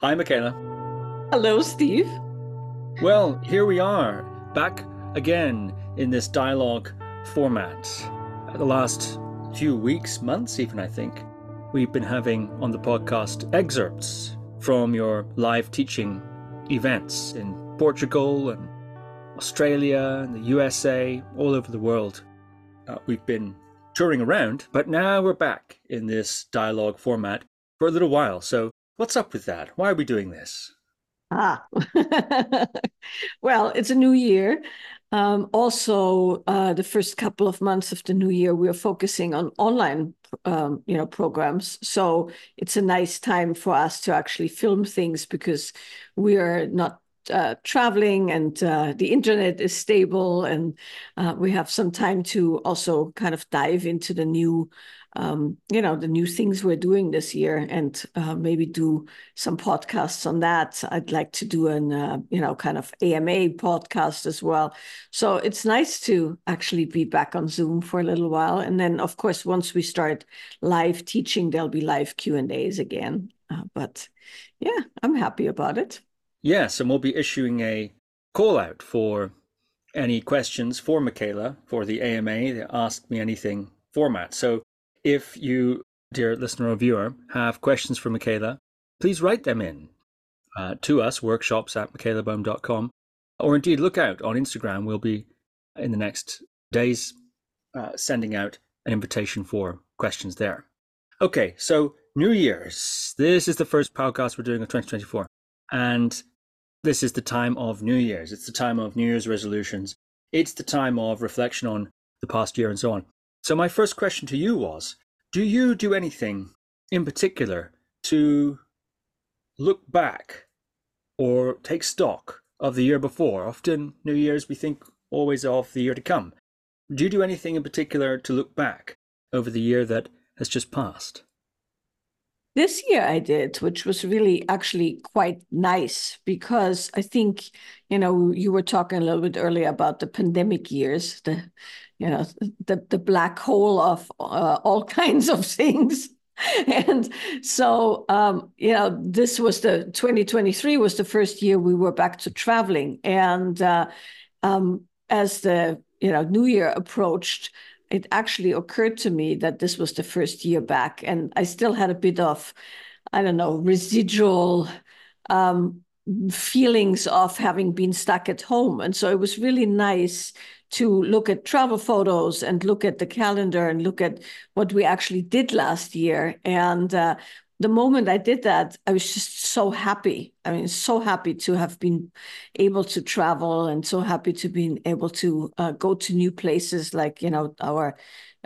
Hi, Michaela. Hello, Steve. Well, here we are, back again in this dialogue format. The last few weeks, months, even, I think, we've been having on the podcast excerpts from your live teaching events in Portugal and Australia and the USA, all over the world. Uh, we've been touring around, but now we're back in this dialogue format for a little while. So, what's up with that? Why are we doing this? Ah, well, it's a new year. Um, also, uh, the first couple of months of the new year, we are focusing on online, um, you know, programs. So it's a nice time for us to actually film things because we are not uh, traveling and uh, the internet is stable and uh, we have some time to also kind of dive into the new um, you know the new things we're doing this year and uh, maybe do some podcasts on that. I'd like to do an uh, you know kind of ama podcast as well. So it's nice to actually be back on zoom for a little while. And then of course once we start live teaching there'll be live q and a's again. Uh, but yeah i'm happy about it. Yes, and we'll be issuing a call out for any questions for Michaela for the AMA, the Ask Me Anything format. So if you, dear listener or viewer, have questions for Michaela, please write them in uh, to us, workshops at michaelaboehm.com, or indeed look out on Instagram. We'll be in the next days uh, sending out an invitation for questions there. Okay, so New Year's. This is the first podcast we're doing of 2024. And this is the time of New Year's. It's the time of New Year's resolutions. It's the time of reflection on the past year and so on. So, my first question to you was Do you do anything in particular to look back or take stock of the year before? Often, New Year's, we think always of the year to come. Do you do anything in particular to look back over the year that has just passed? This year I did, which was really actually quite nice because I think, you know, you were talking a little bit earlier about the pandemic years, the, you know, the, the black hole of uh, all kinds of things. and so um, you know this was the 2023 was the first year we were back to traveling and uh, um, as the you know new year approached it actually occurred to me that this was the first year back, and I still had a bit of, I don't know, residual um, feelings of having been stuck at home. And so it was really nice to look at travel photos and look at the calendar and look at what we actually did last year. And uh, the moment I did that, I was just so happy. I mean, so happy to have been able to travel and so happy to be able to uh, go to new places like, you know, our,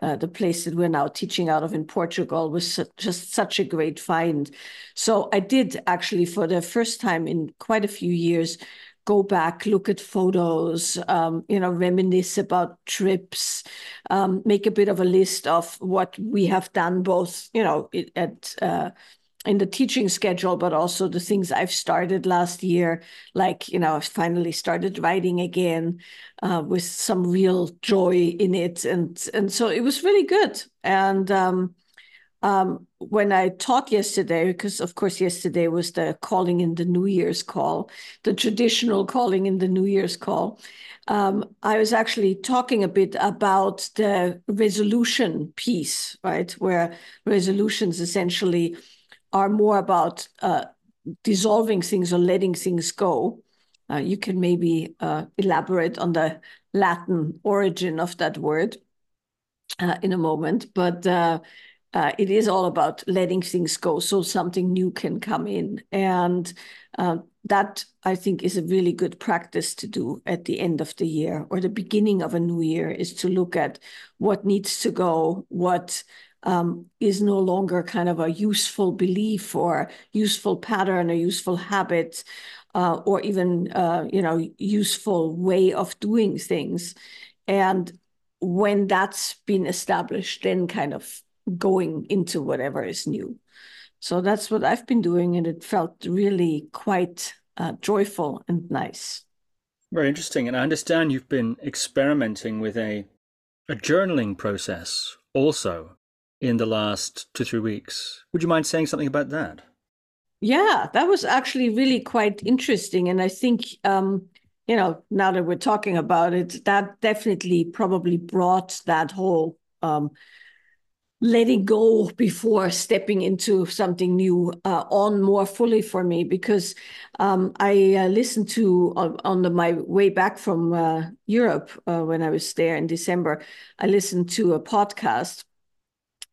uh, the place that we're now teaching out of in Portugal was just such a great find. So I did actually, for the first time in quite a few years, go back, look at photos, um, you know, reminisce about trips, um, make a bit of a list of what we have done, both, you know, at uh, in the teaching schedule, but also the things I've started last year, like you know, I finally started writing again uh, with some real joy in it, and and so it was really good, and. Um, um, when I taught yesterday, because of course yesterday was the calling in the New Year's call, the traditional calling in the New Year's call, um, I was actually talking a bit about the resolution piece, right? Where resolutions essentially are more about uh, dissolving things or letting things go. Uh, you can maybe uh, elaborate on the Latin origin of that word uh, in a moment, but uh, it is all about letting things go so something new can come in. And uh, that, I think, is a really good practice to do at the end of the year or the beginning of a new year is to look at what needs to go, what um, is no longer kind of a useful belief or useful pattern or useful habit uh, or even, uh, you know, useful way of doing things. And when that's been established, then kind of going into whatever is new. So that's what I've been doing, and it felt really quite uh, joyful and nice. Very interesting. And I understand you've been experimenting with a a journaling process also in the last two three weeks. Would you mind saying something about that? Yeah, that was actually really quite interesting. And I think, um, you know, now that we're talking about it, that definitely probably brought that whole um, letting go before stepping into something new uh, on more fully for me because um, I uh, listened to on, on the, my way back from uh, Europe uh, when I was there in December. I listened to a podcast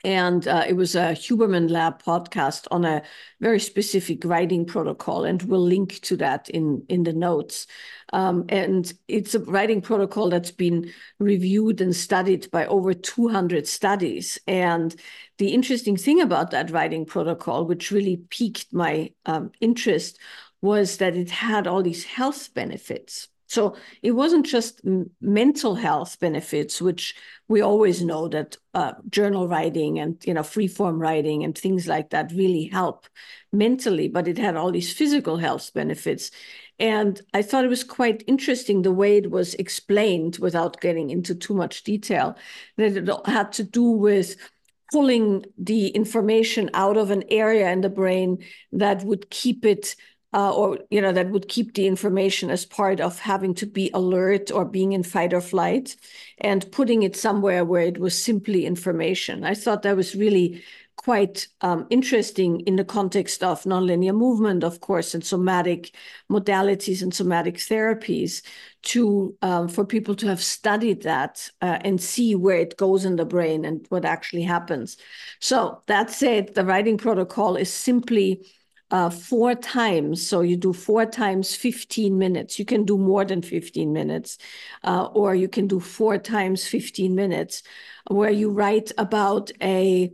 and uh, it was a Huberman Lab podcast on a very specific writing protocol, and we'll link to that in in the notes. Um, and it's a writing protocol that's been reviewed and studied by over 200 studies. And the interesting thing about that writing protocol, which really piqued my um, interest, was that it had all these health benefits. So it wasn't just mental health benefits, which we always know that uh, journal writing and you know free form writing and things like that really help mentally, but it had all these physical health benefits. And I thought it was quite interesting the way it was explained without getting into too much detail, that it had to do with pulling the information out of an area in the brain that would keep it uh, or you know that would keep the information as part of having to be alert or being in fight or flight and putting it somewhere where it was simply information. I thought that was really quite um, interesting in the context of nonlinear movement of course and somatic modalities and somatic therapies to um, for people to have studied that uh, and see where it goes in the brain and what actually happens. So that said the writing protocol is simply uh, four times. So you do four times 15 minutes. You can do more than 15 minutes, uh, or you can do four times 15 minutes, where you write about a.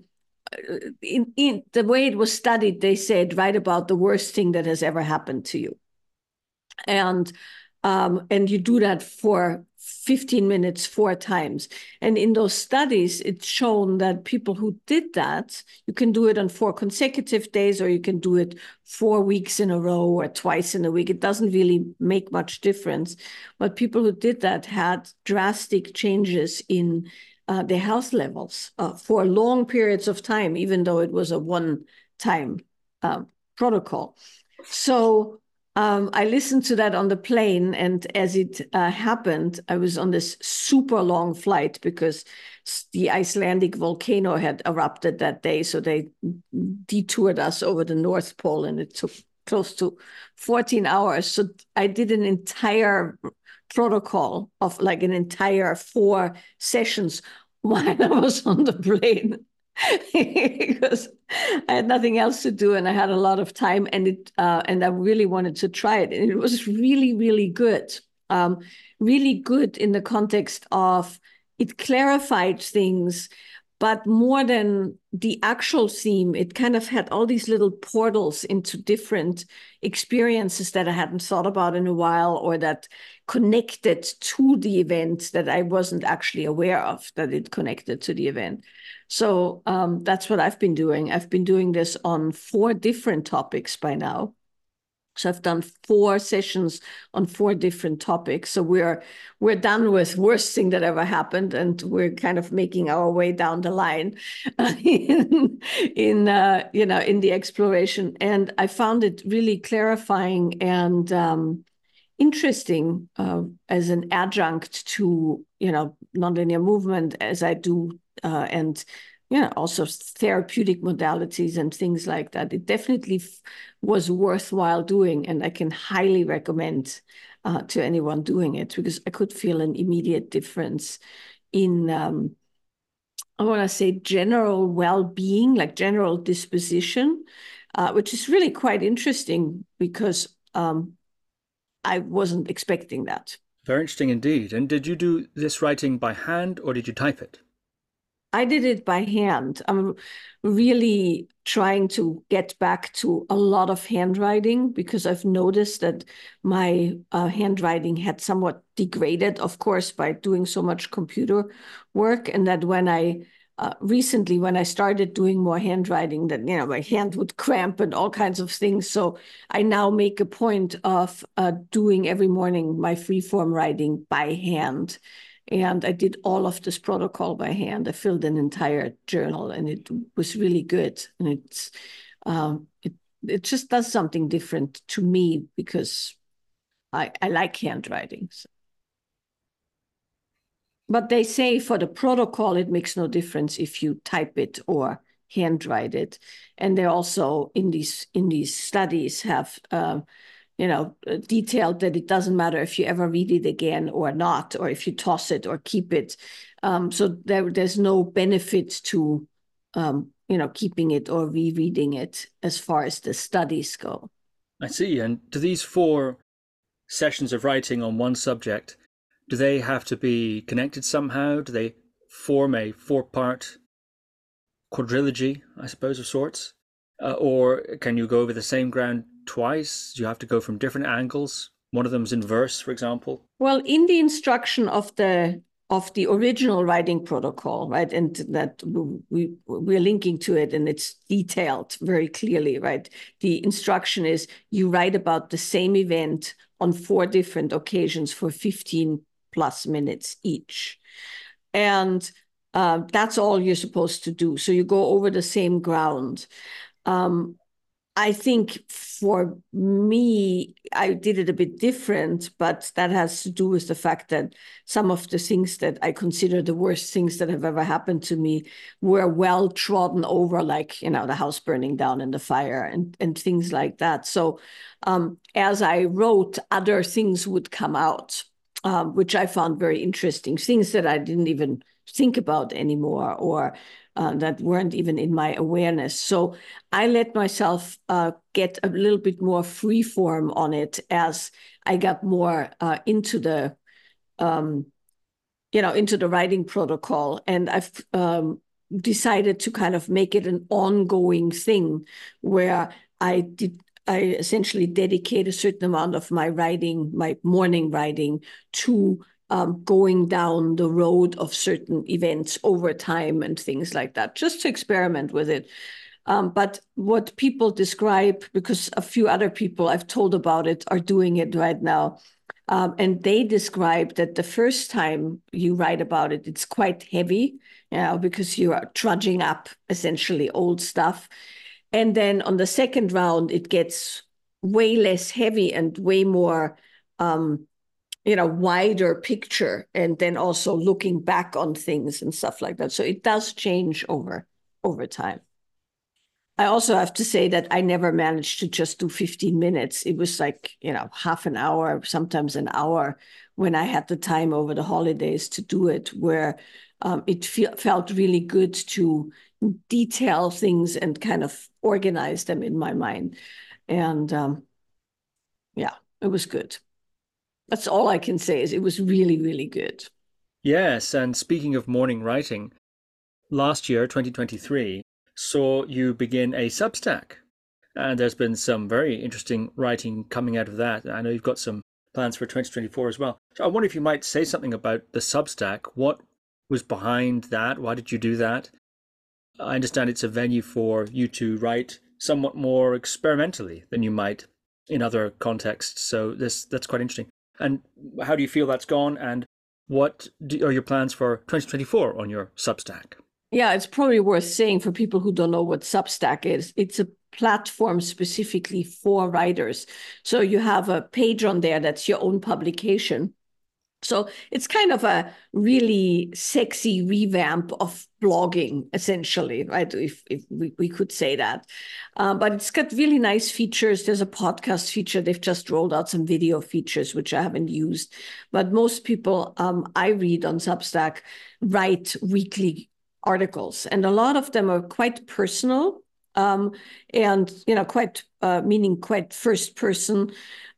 Uh, in, in the way it was studied, they said write about the worst thing that has ever happened to you, and um, and you do that for 15 minutes four times. And in those studies, it's shown that people who did that, you can do it on four consecutive days or you can do it four weeks in a row or twice in a week. It doesn't really make much difference. But people who did that had drastic changes in uh, their health levels uh, for long periods of time, even though it was a one time uh, protocol. So um, I listened to that on the plane, and as it uh, happened, I was on this super long flight because the Icelandic volcano had erupted that day. So they detoured us over the North Pole, and it took close to 14 hours. So I did an entire protocol of like an entire four sessions while I was on the plane. because I had nothing else to do and I had a lot of time and it uh, and I really wanted to try it. And it was really really good, um, really good in the context of it clarified things, but more than the actual theme, it kind of had all these little portals into different experiences that I hadn't thought about in a while or that connected to the event that I wasn't actually aware of that it connected to the event. So um, that's what I've been doing. I've been doing this on four different topics by now. So I've done four sessions on four different topics. So we're we're done with worst thing that ever happened, and we're kind of making our way down the line in, in uh, you know in the exploration. And I found it really clarifying and um, interesting uh, as an adjunct to you know nonlinear movement as I do uh, and you know also therapeutic modalities and things like that. It definitely was worthwhile doing, and I can highly recommend uh, to anyone doing it because I could feel an immediate difference in. Um, I want to say general well-being, like general disposition, uh, which is really quite interesting because um, I wasn't expecting that. Very interesting indeed. And did you do this writing by hand or did you type it? I did it by hand. I'm really trying to get back to a lot of handwriting because I've noticed that my uh, handwriting had somewhat degraded, of course, by doing so much computer work. And that when I uh, recently when I started doing more handwriting, that you know my hand would cramp and all kinds of things. So I now make a point of uh, doing every morning my free form writing by hand, and I did all of this protocol by hand. I filled an entire journal, and it was really good. And it's um, it it just does something different to me because I, I like handwriting. So. But they say for the protocol, it makes no difference if you type it or handwrite it. And they also in these in these studies have uh, you know detailed that it doesn't matter if you ever read it again or not, or if you toss it or keep it. Um, so there, there's no benefit to um, you know keeping it or rereading it as far as the studies go. I see. And do these four sessions of writing on one subject do they have to be connected somehow? Do they form a four part quadrilogy, I suppose, of sorts? Uh, or can you go over the same ground twice? Do you have to go from different angles? One of them's in verse, for example. Well, in the instruction of the of the original writing protocol, right, and that we we're linking to it, and it's detailed very clearly, right. The instruction is you write about the same event on four different occasions for 15 plus minutes each. And uh, that's all you're supposed to do. So you go over the same ground. Um, I think for me, I did it a bit different, but that has to do with the fact that some of the things that I consider the worst things that have ever happened to me were well trodden over, like, you know, the house burning down in the fire and, and things like that. So um, as I wrote, other things would come out um, which I found very interesting. Things that I didn't even think about anymore or uh, that weren't even in my awareness. So I let myself uh, get a little bit more free form on it as I got more uh, into the, um, you know, into the writing protocol, and I've um, decided to kind of make it an ongoing thing where I did I essentially dedicate a certain amount of my writing, my morning writing, to um, going down the road of certain events over time and things like that, just to experiment with it. Um, but what people describe, because a few other people I've told about it are doing it right now, um, and they describe that the first time you write about it, it's quite heavy, you know, because you are trudging up essentially old stuff. And then on the second round, it gets way less heavy and way more, um, you know, wider picture. And then also looking back on things and stuff like that. So it does change over over time. I also have to say that I never managed to just do 15 minutes. It was like, you know, half an hour, sometimes an hour when I had the time over the holidays to do it, where um, it fe- felt really good to detail things and kind of organize them in my mind. And um, yeah, it was good. That's all I can say is it was really, really good. Yes, and speaking of morning writing, last year, 2023, saw you begin a Substack. And there's been some very interesting writing coming out of that. I know you've got some plans for 2024 as well. So I wonder if you might say something about the Substack. What was behind that? Why did you do that? I understand it's a venue for you to write somewhat more experimentally than you might in other contexts. So this that's quite interesting. And how do you feel that's gone? And what do, are your plans for 2024 on your Substack? Yeah, it's probably worth saying for people who don't know what Substack is. It's a platform specifically for writers. So you have a page on there that's your own publication so it's kind of a really sexy revamp of blogging, essentially, right? If, if we, we could say that. Uh, but it's got really nice features. There's a podcast feature. They've just rolled out some video features, which I haven't used. But most people um, I read on Substack write weekly articles, and a lot of them are quite personal um, and you know quite uh, meaning quite first person.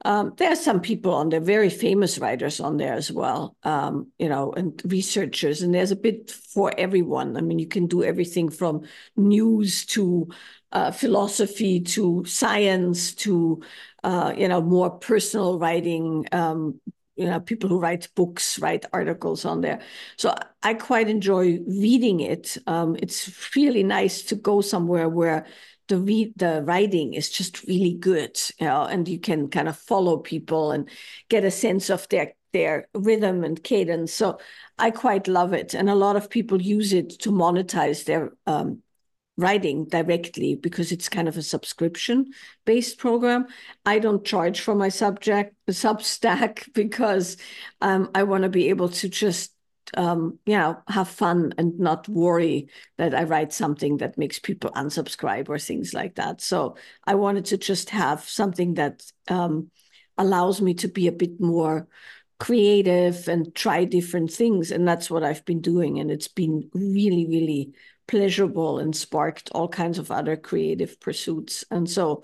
Um, there are some people on there very famous writers on there as well um, you know and researchers and there's a bit for everyone. I mean you can do everything from news to uh, philosophy to science to uh, you know more personal writing um, you know people who write books write articles on there. So i quite enjoy reading it. Um, it's really nice to go somewhere where the the writing is just really good you know and you can kind of follow people and get a sense of their their rhythm and cadence. So i quite love it. And a lot of people use it to monetize their um, writing directly because it's kind of a subscription based program. I don't charge for my subject Substack because um, I want to be able to just um, you know have fun and not worry that I write something that makes people unsubscribe or things like that. So I wanted to just have something that um, allows me to be a bit more creative and try different things and that's what i've been doing and it's been really really pleasurable and sparked all kinds of other creative pursuits. And so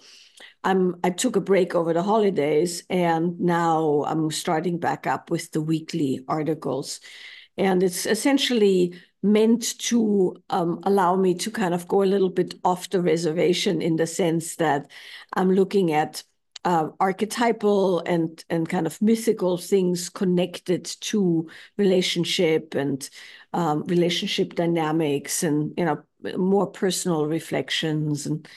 i'm i took a break over the holidays and now i'm starting back up with the weekly articles. And it's essentially meant to um, allow me to kind of go a little bit off the reservation in the sense that i'm looking at uh, archetypal and and kind of mythical things connected to relationship and um, relationship dynamics and you know more personal reflections and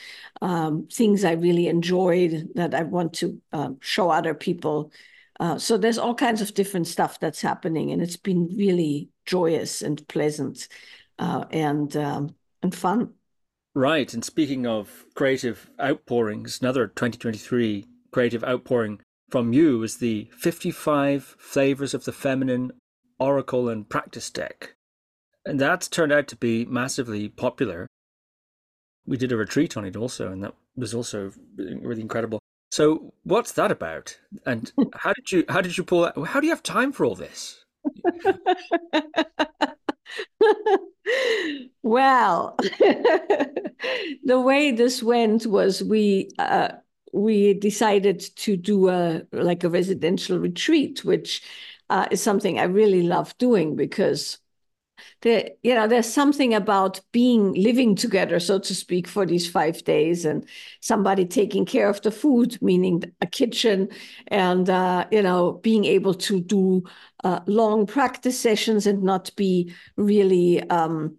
um, things I really enjoyed that I want to uh, show other people. Uh, so there's all kinds of different stuff that's happening, and it's been really joyous and pleasant uh, and um, and fun. Right. And speaking of creative outpourings, another 2023 creative outpouring from you was the 55 Flavors of the Feminine Oracle and Practice deck. And that's turned out to be massively popular. We did a retreat on it also, and that was also really incredible. So, what's that about? And how did you how did you pull that? How do you have time for all this? well, the way this went was we uh, we decided to do a like a residential retreat, which uh, is something I really love doing because there, you know, there's something about being living together, so to speak, for these five days, and somebody taking care of the food, meaning a kitchen, and uh, you know, being able to do uh, long practice sessions and not be really. Um,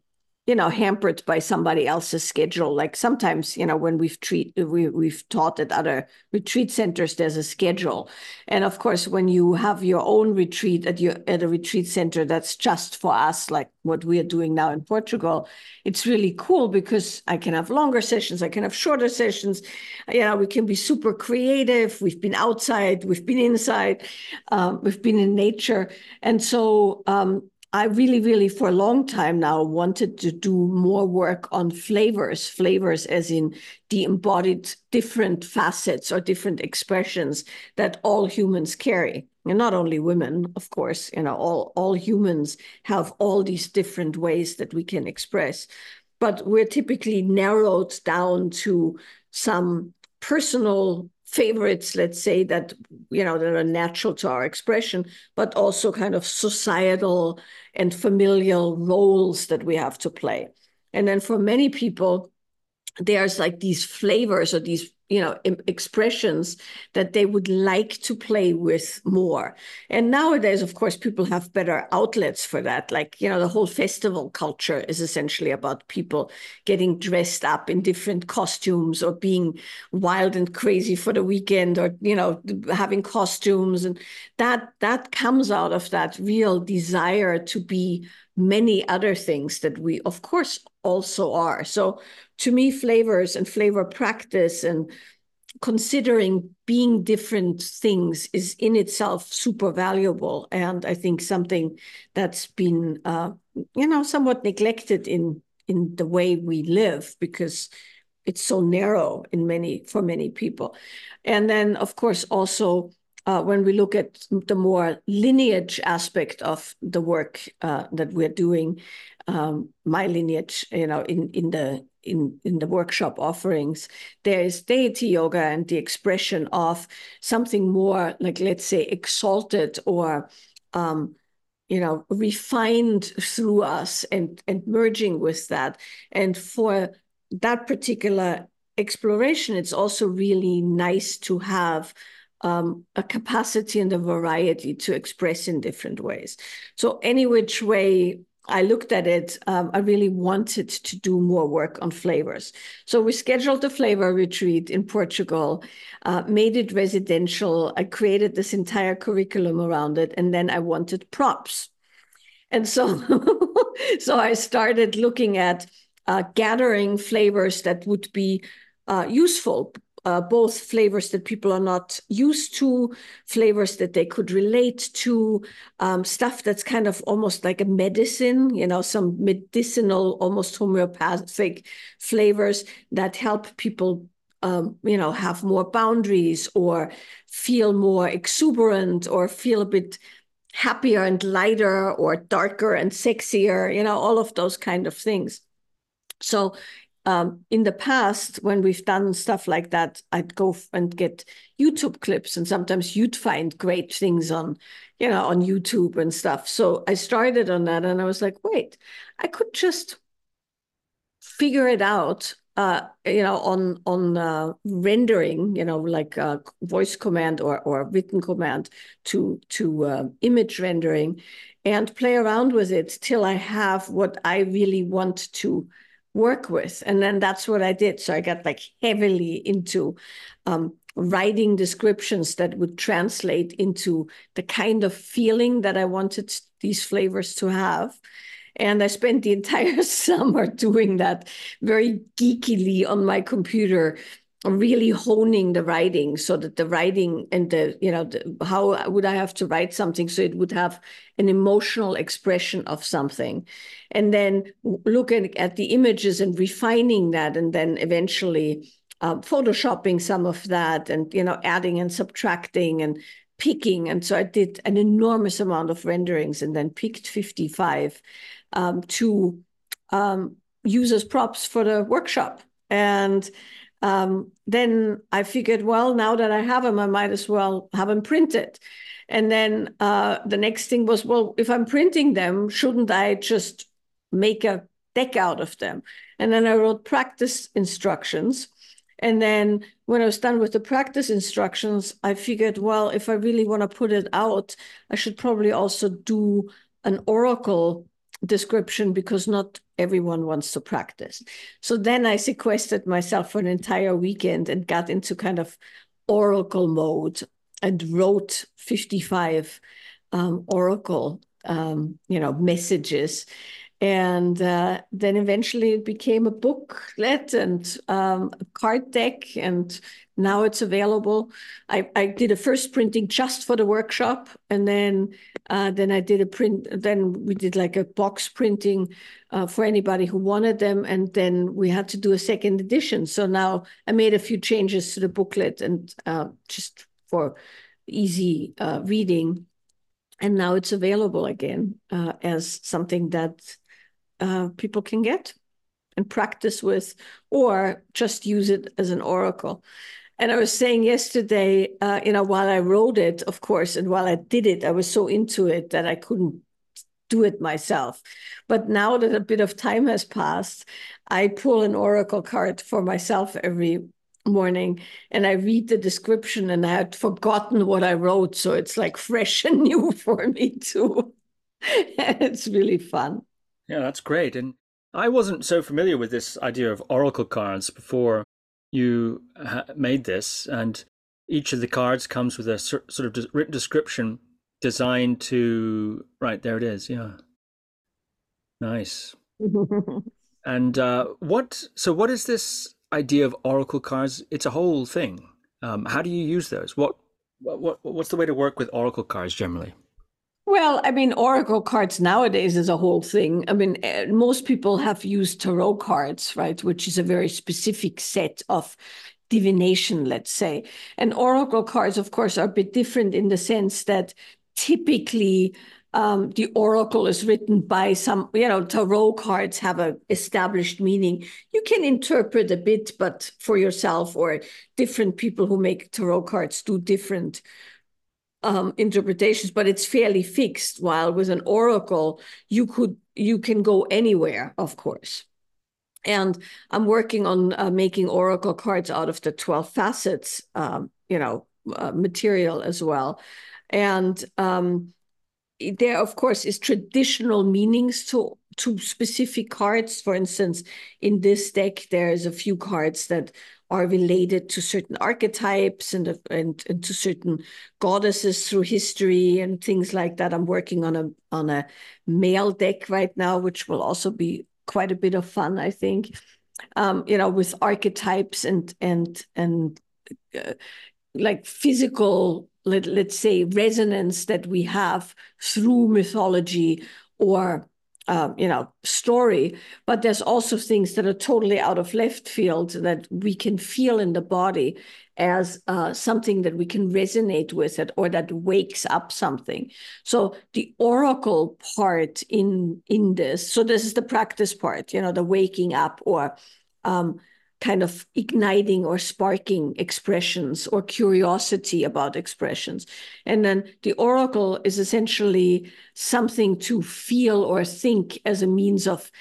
you know hampered by somebody else's schedule. Like sometimes you know when we've treat we, we've taught at other retreat centers there's a schedule. And of course when you have your own retreat at your at a retreat center that's just for us like what we are doing now in portugal it's really cool because i can have longer sessions i can have shorter sessions. You know we can be super creative. We've been outside we've been inside um, we've been in nature. And so um, I really, really, for a long time now, wanted to do more work on flavors, flavors as in the embodied different facets or different expressions that all humans carry. And not only women, of course, you know, all, all humans have all these different ways that we can express. But we're typically narrowed down to some personal favorites, let's say, that, you know, that are natural to our expression, but also kind of societal and familial roles that we have to play. And then for many people, there's like these flavors or these you know expressions that they would like to play with more. And nowadays of course people have better outlets for that. Like you know the whole festival culture is essentially about people getting dressed up in different costumes or being wild and crazy for the weekend or you know having costumes. And that that comes out of that real desire to be many other things that we of course also are. So to me, flavors and flavor practice and considering being different things is in itself super valuable. And i think something that's been uh, you know somewhat neglected in in the way we live because it's so narrow in many for many people. And then of course also uh, when we look at the more lineage aspect of the work uh, that we're doing um, my lineage you know in in the in, in the workshop offerings, there is deity yoga and the expression of something more like, let's say, exalted or, um, you know, refined through us and, and merging with that. And for that particular exploration, it's also really nice to have um, a capacity and a variety to express in different ways. So any which way I looked at it, um, I really wanted to do more work on flavors. So we scheduled a flavor retreat in Portugal, uh, made it residential. I created this entire curriculum around it, and then I wanted props. And so, so I started looking at uh, gathering flavors that would be uh, useful uh, both flavors that people are not used to, flavors that they could relate to, um, stuff that's kind of almost like a medicine, you know, some medicinal, almost homeopathic flavors that help people, um, you know, have more boundaries or feel more exuberant or feel a bit happier and lighter or darker and sexier, you know, all of those kind of things. So um, in the past, when we've done stuff like that, I'd go and get YouTube clips, and sometimes you'd find great things on, you know, on YouTube and stuff. So I started on that, and I was like, wait, I could just figure it out, uh, you know, on on uh, rendering, you know, like a voice command or or written command to to uh, image rendering, and play around with it till I have what I really want to work with. And then that's what I did. So I got like heavily into um, writing descriptions that would translate into the kind of feeling that I wanted these flavors to have. And I spent the entire summer doing that very geekily on my computer, really honing the writing so that the writing and the you know the, how would i have to write something? So it would have an emotional expression of something. And then looking at the images and refining that and then eventually uh, photoshopping some of that and you know adding and subtracting and picking. And so i did an enormous amount of renderings and then picked 55 um, to um, use as props for the workshop. And um, then I figured, well, now that I have them, I might as well have them printed. And then uh, the next thing was, well, if I'm printing them, shouldn't I just make a deck out of them? And then I wrote practice instructions. And then when I was done with the practice instructions, I figured, well, if I really want to put it out, I should probably also do an oracle description because not everyone wants to practice. So then I sequestered myself for an entire weekend and got into kind of oracle mode and wrote 55 um, oracle um, you know messages and uh, then eventually it became a booklet and um, a card deck and now it's available. I, I did a first printing just for the workshop and then uh, then i did a print then we did like a box printing uh, for anybody who wanted them and then we had to do a second edition. So now i made a few changes to the booklet and uh, just for easy uh, reading. And now it's available again uh, as something that uh, people can get and practice with, or just use it as an oracle. And I was saying yesterday, uh, you know, while I wrote it, of course, and while I did it, I was so into it that I couldn't do it myself. But now that a bit of time has passed, I pull an oracle card for myself every morning and I read the description and I had forgotten what I wrote. So it's like fresh and new for me too. it's really fun. Yeah, that's great. And I wasn't so familiar with this idea of oracle cards before you made this. And each of the cards comes with a sort of written description designed to. Right, there it is. Yeah. Nice. and uh, what, so what is this idea of oracle cards? It's a whole thing. Um, how do you use those? What, what, what's the way to work with oracle cards generally? Well, I mean, Oracle cards nowadays is a whole thing. I mean, eh, most people have used tarot cards, right, which is a very specific set of divination, let's say. And Oracle cards, of course, are a bit different in the sense that typically um, the oracle is written by some, you know, tarot cards have a established meaning. You can interpret a bit, but for yourself or different people who make tarot cards do different um, interpretations, but it's fairly fixed. While with an oracle, you could you can go anywhere, of course. And I'm working on uh, making oracle cards out of the 12 facets, um, you know, uh, material as well. And um, there, of course, is traditional meanings to to specific cards. For instance, in this deck, there's a few cards that are related to certain archetypes and, and, and to certain goddesses through history and things like that. I'm working on a on a male deck right now, which will also be quite a bit of fun, I think. Um, you know, with archetypes and and and uh, like physical, let, let's say, resonance that we have through mythology or um, you know story but there's also things that are totally out of left field that we can feel in the body as uh, something that we can resonate with it or that wakes up something. So the oracle part in in this so this is the practice part you know the waking up or um, kind of igniting or sparking expressions or curiosity about expressions. And then the oracle is essentially something to feel or think as a means of,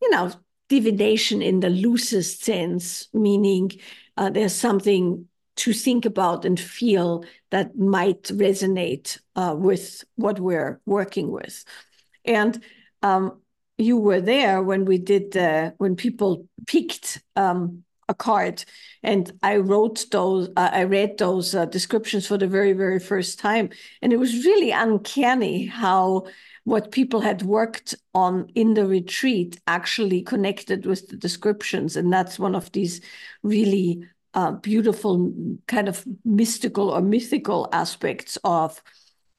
you know, divination in the loosest sense, meaning uh, there's something to think about and feel that might resonate uh, with what we're working with. And um, you were there when we did the when people picked um, a card, and I wrote those. Uh, I read those uh, descriptions for the very very first time, and it was really uncanny how what people had worked on in the retreat actually connected with the descriptions, and that's one of these really uh, beautiful kind of mystical or mythical aspects of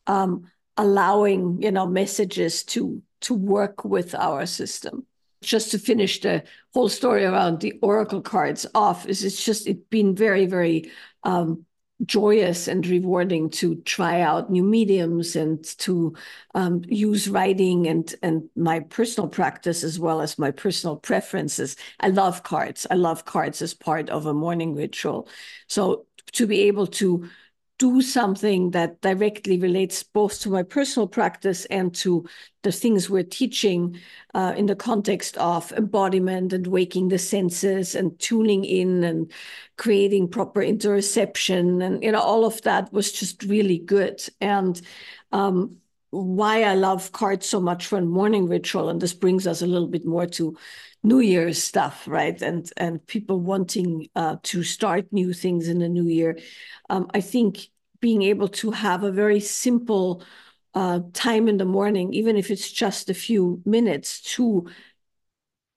um, allowing you know messages to to work with our system. Just to finish the whole story around the oracle cards off, is it's just it's been very very um, joyous and rewarding to try out new mediums and to um, use writing and and my personal practice as well as my personal preferences. I love cards. I love cards as part of a morning ritual. So to be able to do something that directly relates both to my personal practice and to the things we're teaching uh, in the context of embodiment and waking the senses and tuning in and creating proper interoception and you know all of that was just really good and um, why I love cards so much for a morning ritual and this brings us a little bit more to New Year's stuff, right? And and people wanting uh, to start new things in the new year. Um, I think being able to have a very simple uh, time in the morning, even if it's just a few minutes, to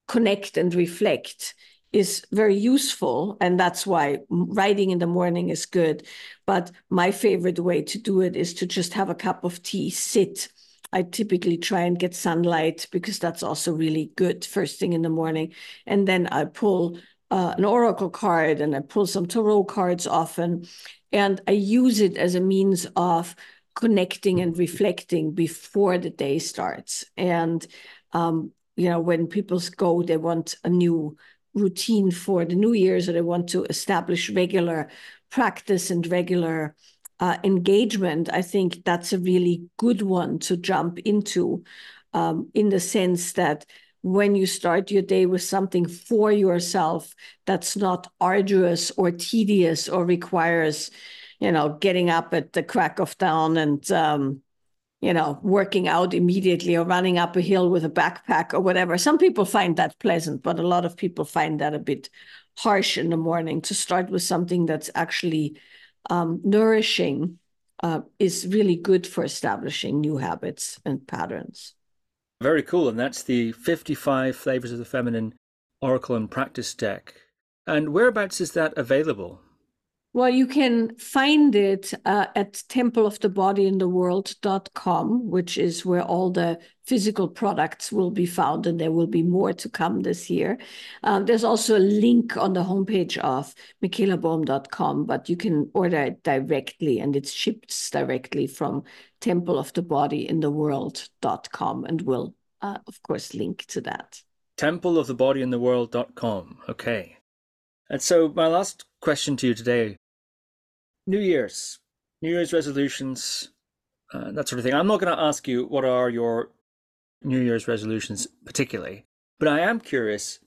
connect and reflect is very useful. And that's why writing in the morning is good. But my favorite way to do it is to just have a cup of tea, sit I typically try and get sunlight because that's also really good first thing in the morning. And then I pull uh, an oracle card and I pull some tarot cards often. And I use it as a means of connecting and reflecting before the day starts. And, um, you know, when people go, they want a new routine for the New year, so they want to establish regular practice and regular uh, engagement, I think that's a really good one to jump into um, in the sense that when you start your day with something for yourself that's not arduous or tedious or requires, you know, getting up at the crack of dawn and, um, you know, working out immediately or running up a hill with a backpack or whatever. Some people find that pleasant, but a lot of people find that a bit harsh in the morning to start with something that's actually um, nourishing uh, is really good for establishing new habits and patterns. Very cool. And that's the 55 Flavors of the Feminine Oracle and Practice deck. And whereabouts is that available? Well, you can find it uh, at templeofthebodyintheworld.com, which is where all the physical products will be found, and there will be more to come this year. Um, there's also a link on the homepage of michaelaboehm.com, but you can order it directly, and it's shipped directly from templeofthebodyintheworld.com, and we'll, uh, of course, link to that. Templeofthebodyintheworld.com. Okay. And so, my last question to you today New Year's, New Year's resolutions, uh, that sort of thing. I'm not going to ask you what are your New Year's resolutions particularly, but I am curious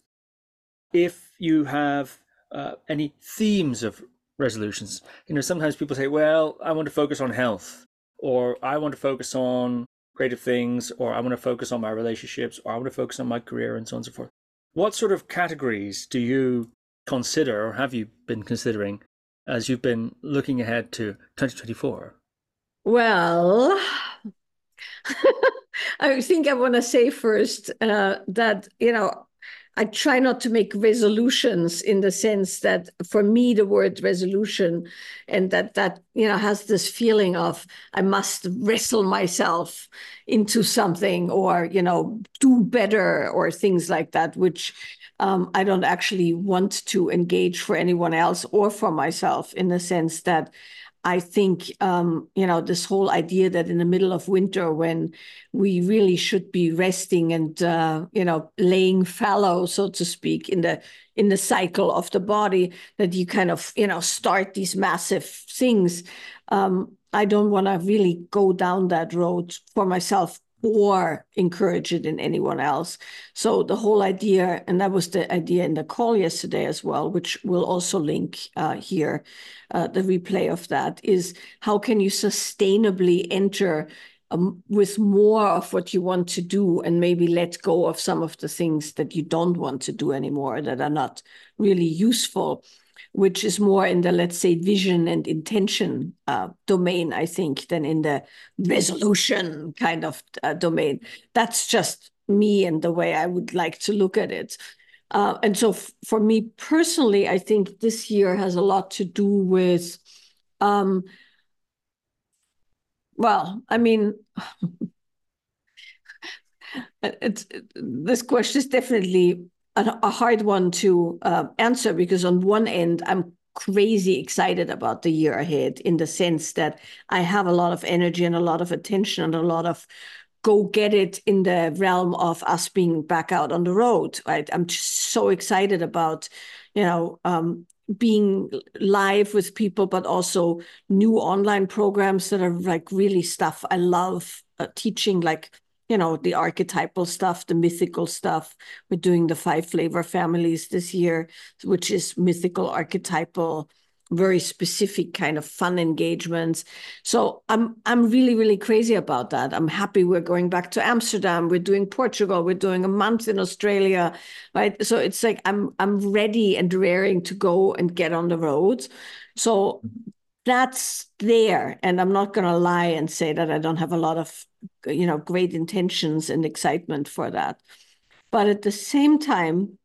if you have uh, any themes of resolutions. You know, sometimes people say, well, I want to focus on health, or I want to focus on creative things, or I want to focus on my relationships, or I want to focus on my career, and so on and so forth. What sort of categories do you consider, or have you been considering, as you've been looking ahead to 2024? Well, I think I want to say first uh, that, you know, I try not to make resolutions in the sense that for me the word resolution and that that you know has this feeling of I must wrestle myself into something or you know do better or things like that which um, I don't actually want to engage for anyone else or for myself in the sense that I think, um, you know, this whole idea that in the middle of winter, when we really should be resting and, uh, you know, laying fallow, so to speak, in the in the cycle of the body, that you kind of, you know, start these massive things. Um, I don't want to really go down that road for myself or encourage it in anyone else. So the whole idea, and that was the idea in the call yesterday as well, which we'll also link uh, here, uh, the replay of that, is how can you sustainably enter um, with more of what you want to do and maybe let go of some of the things that you don't want to do anymore that are not really useful which is more in the, let's say, vision and intention uh, domain, I think, than in the resolution kind of uh, domain. That's just me and the way I would like to look at it. Uh, and so for me personally, I think this year has a lot to do with, um, well, I mean, it's, this question is definitely a, a hard one to uh, answer because on one end, I'm crazy excited about the year ahead in the sense that I have a lot of energy and a lot of attention and a lot of go get it in the realm of us being back out on the road right? I'm just so excited about you know um, being live with people but also new online programs that are like really stuff. I love uh, teaching like you know, the archetypal stuff, the mythical stuff. We're doing the five flavor families this year, which is mythical, archetypal, very specific kind of fun engagements. So I'm I'm really really crazy about that. I'm happy we're going back to Amsterdam. We're doing Portugal. We're doing a month in Australia, right? So it's like I'm I'm ready and raring to go and get on the road. So that's there, and I'm not going to lie and say that I don't have a lot of you know great intentions and excitement for that. But at the same time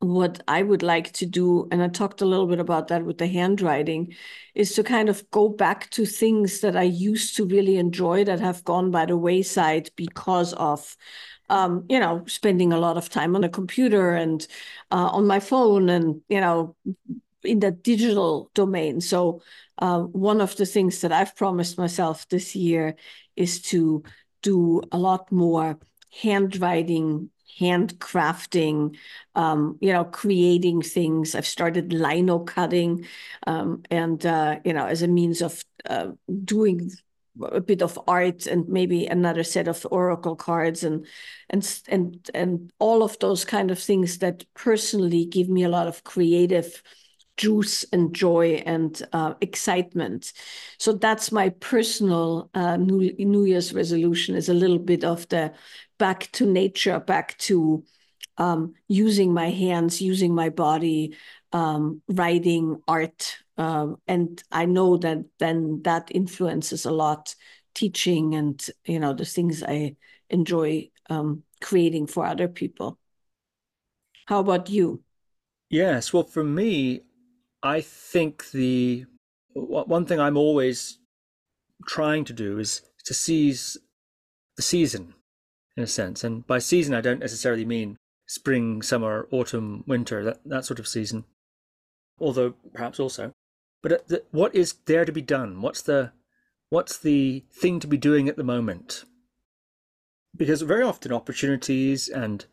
what i would like to do and i talked a little bit about that with the handwriting is to kind of go back to things that i used to really enjoy that have gone by the wayside because of um, you know spending a lot of time on the computer and uh, on my phone and you know in the digital domain. So uh, one of the things that i've promised myself this year is to do a lot more handwriting handcrafting, um, you know, creating things. I've started lino cutting, um, and uh, you know, as a means of uh, doing a bit of art and maybe another set of oracle cards and and and and all of those kind of things that personally give me a lot of creative juice and joy and uh, excitement. So that's my personal uh, New, New Year's resolution is a little bit of the back to nature, back to um, using my hands, using my body, um, writing art. Um, and I know that then that influences a lot teaching and, you know, the things I enjoy um, creating for other people. How about you? Yes, well, for me, I think the one thing I'm always trying to do is to seize the season in a sense. And by season, I don't necessarily mean spring, summer, autumn, winter, that, that sort of season, although perhaps also. But uh, the, what is there to be done? What's the what's the thing to be doing at the moment? Because very often opportunities and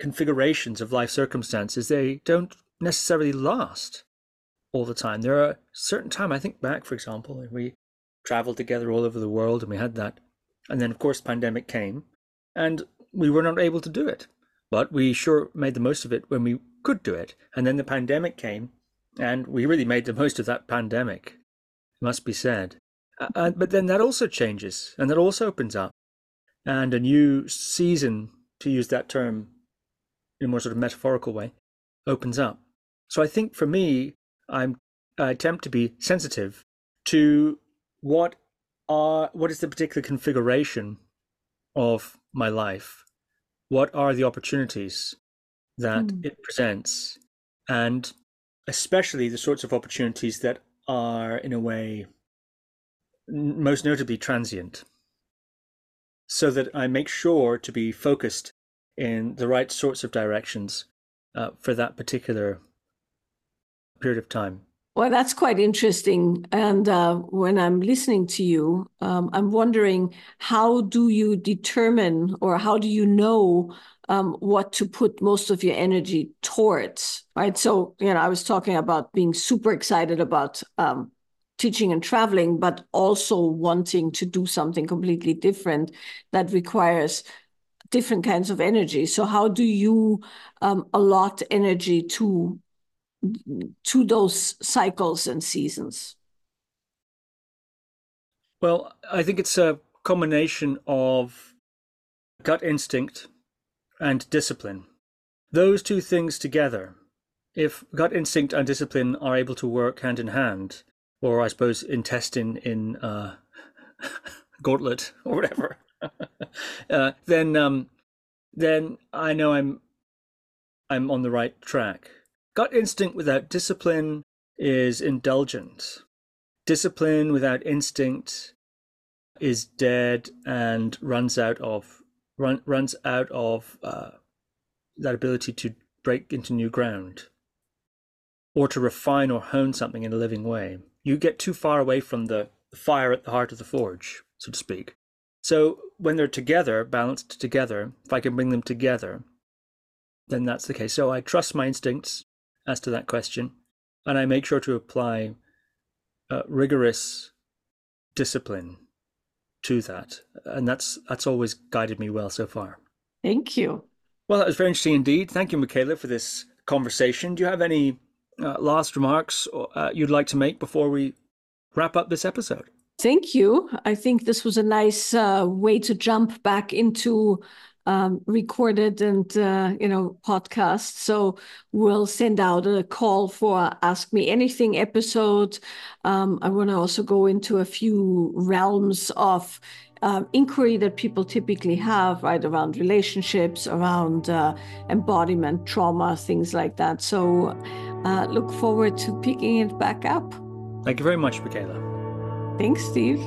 configurations of life circumstances they don't necessarily last all the time. There are certain time I think back, for example, we traveled together all over the world and we had that. And then of course pandemic came and we were not able to do it. But we sure made the most of it when we could do it. And then the pandemic came and we really made the most of that pandemic, it must be said. Uh, but then that also changes and that also opens up. And a new season, to use that term in a more sort of metaphorical way, opens up. So I think for me, I'm I attempt to be sensitive to what are what is the particular configuration of my life? What are the opportunities that Mm. it presents? And especially the sorts of opportunities that are, in a way, most notably transient, so that I make sure to be focused in the right sorts of directions uh, for that particular period of time. Well, that's quite interesting. And uh, when I'm listening to you, um, I'm wondering how do you determine or how do you know um, what to put most of your energy towards, right? So, you know, I was talking about being super excited about um, teaching and traveling, but also wanting to do something completely different that requires different kinds of energy. So, how do you um, allot energy to to those cycles and seasons? Well, I think it's a combination of gut instinct and discipline. Those two things together, if gut instinct and discipline are able to work hand in hand, or I suppose intestine in uh, gauntlet or whatever, uh, then um, then I know I'm I'm on the right track. Gut instinct without discipline is indulgent. Discipline without instinct is dead and runs out of run, runs out of uh, that ability to break into new ground or to refine or hone something in a living way. You get too far away from the fire at the heart of the forge, so to speak. So when they're together, balanced together, if I can bring them together, then that's the case. So I trust my instincts as to that question, and I make sure to apply uh, rigorous discipline to that, and that's that's always guided me well so far. Thank you. Well, that was very interesting indeed. Thank you, Michaela, for this conversation. Do you have any uh, last remarks uh, you'd like to make before we wrap up this episode? Thank you. I think this was a nice uh, way to jump back into um, recorded and uh, you know podcast. So we'll send out a call for Ask Me Anything episode. Um, I want to also go into a few realms of uh, inquiry that people typically have, right around relationships, around uh, embodiment, trauma, things like that. So uh, look forward to picking it back up. Thank you very much, Michaela. Thanks, Steve.